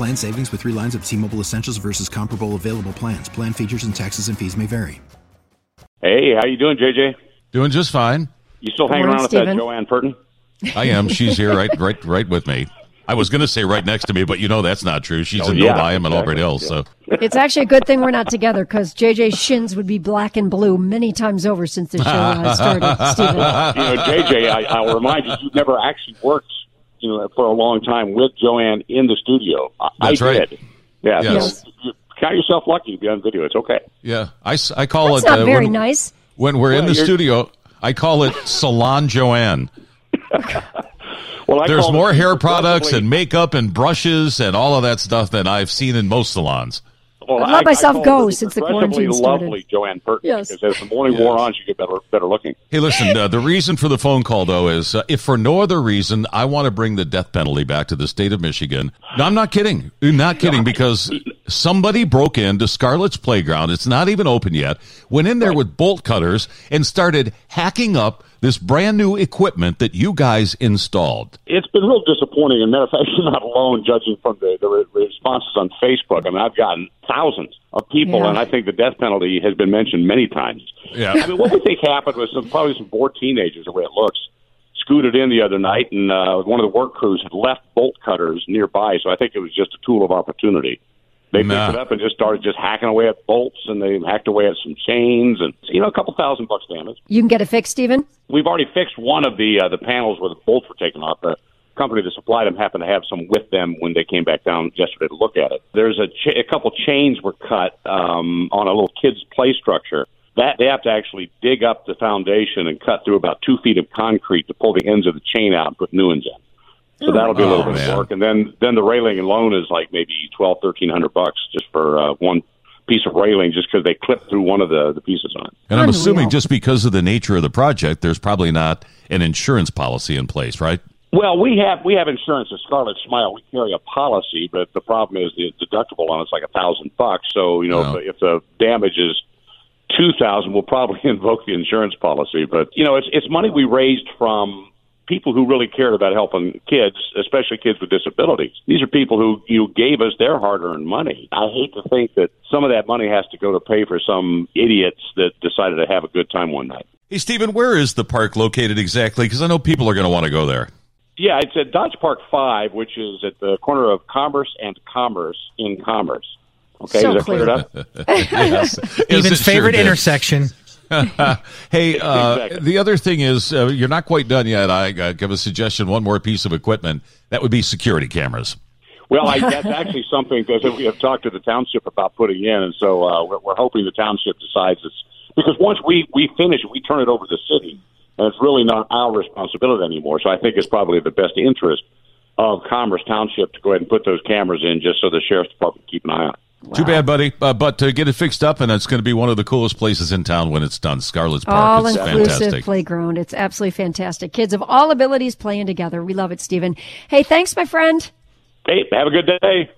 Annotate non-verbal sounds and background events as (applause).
Plan savings with three lines of T Mobile Essentials versus comparable available plans. Plan features and taxes and fees may vary. Hey, how you doing, JJ? Doing just fine. You still hanging morning, around with that Joanne Purtan? I am. She's here, right, (laughs) right, right with me. I was going to say right next to me, but you know that's not true. She's Oh, in yeah, Novi. I'm in exactly. Alfred Hills. So It's actually a good thing we're not together because JJ's shins would be black and blue many times over since the show uh, started, (laughs) Stephen. You know, JJ, I, I'll remind you, you've never actually worked, you know, for a long time with Joanne in the studio. I, That's I right. did. Yeah. Yes. So you count yourself lucky to be on video. It's okay. yeah, I, I call That's it not uh, very when, nice. when we're in the studio. I call it Salon Joanne. (laughs) Well, I There's call more hair products and makeup and brushes and all of that stuff than I've seen in most salons. Well, I've let myself call go her since the progressively quarantine started. lovely Joanne Purtan. Yes. Because as the morning wore on, she get better, better looking. Hey, listen, uh, the reason for the phone call, though, is uh, if for no other reason, I want to bring the death penalty back to the state of Michigan. No, I'm not kidding. I'm not kidding because somebody broke into Scarlett's Playground. It's not even open yet. Went in there with bolt cutters and started hacking up this brand new equipment that you guys installed. It's been real disappointing. And matter of fact, (laughs) you're not alone, judging from the, the responses on Facebook. I mean, I've gotten thousands of people, Yeah. and I think the death penalty has been mentioned many times. Yeah. I mean, what we think happened was some, probably some bored teenagers, the way it looks, scooted in the other night, and uh, one of the work crews had left bolt cutters nearby. So I think it was just a tool of opportunity. They Nah. picked it up and just started just hacking away at bolts, and they hacked away at some chains, and you know, a couple thousand bucks damage. You can get it fixed, Stephen? We've already fixed one of the uh, the panels where the bolts were taken off. The company that supplied them happened to have some with them when they came back down yesterday to look at it. There's a, ch- a couple chains were cut um, on a little kids play structure. That they have to actually dig up the foundation and cut through about two feet of concrete to pull the ends of the chain out and put new ones in. So that'll be a little Oh, bit man. of work, and then then the railing alone is like maybe twelve, thirteen hundred bucks just for uh, one piece of railing, just because they clip through one of the the pieces on it. And I'm Unreal. assuming just because of the nature of the project, there's probably not an insurance policy in place, right? Well, we have we have insurance at Scarlet Smile. We carry a policy, but the problem is the deductible on it's like a thousand bucks. So you know, Wow. if, if the damage is two thousand, we'll probably (laughs) invoke the insurance policy. But you know, it's it's money we raised from people who really cared about helping kids, especially kids with disabilities. These are people who you gave us their hard-earned money. I hate to think that some of that money has to go to pay for some idiots that decided to have a good time one night. Hey, Stephen, where is the park located exactly? Because I know people are going to want to go there. Yeah, it's at Dodge Park Five, which is at the corner of Commerce and Commerce in Commerce. Okay, So is that cleared up? yes. (laughs) (laughs) Yes, Evan's it sure favorite did. intersection. (laughs) Hey, uh, Exactly. the other thing is uh, you're not quite done yet. I uh, give a suggestion. One more piece of equipment that would be security cameras. Well, I, that's actually something because we have talked to the township about putting in, and so uh, we're, we're hoping the township decides it's because once we we finish we turn it over to the city, and it's really not our responsibility anymore. So I think it's probably the best interest of Commerce Township to go ahead and put those cameras in, just so the sheriff's department can keep an eye on. it. Too bad, buddy. Uh, but to get it fixed up, and it's going to be one of the coolest places in town when it's done. Scarlett's Park. All it's inclusive fantastic. playground. It's absolutely fantastic. Kids of all abilities playing together. We love it, Stephen. Hey, thanks, my friend. Hey, have a good day.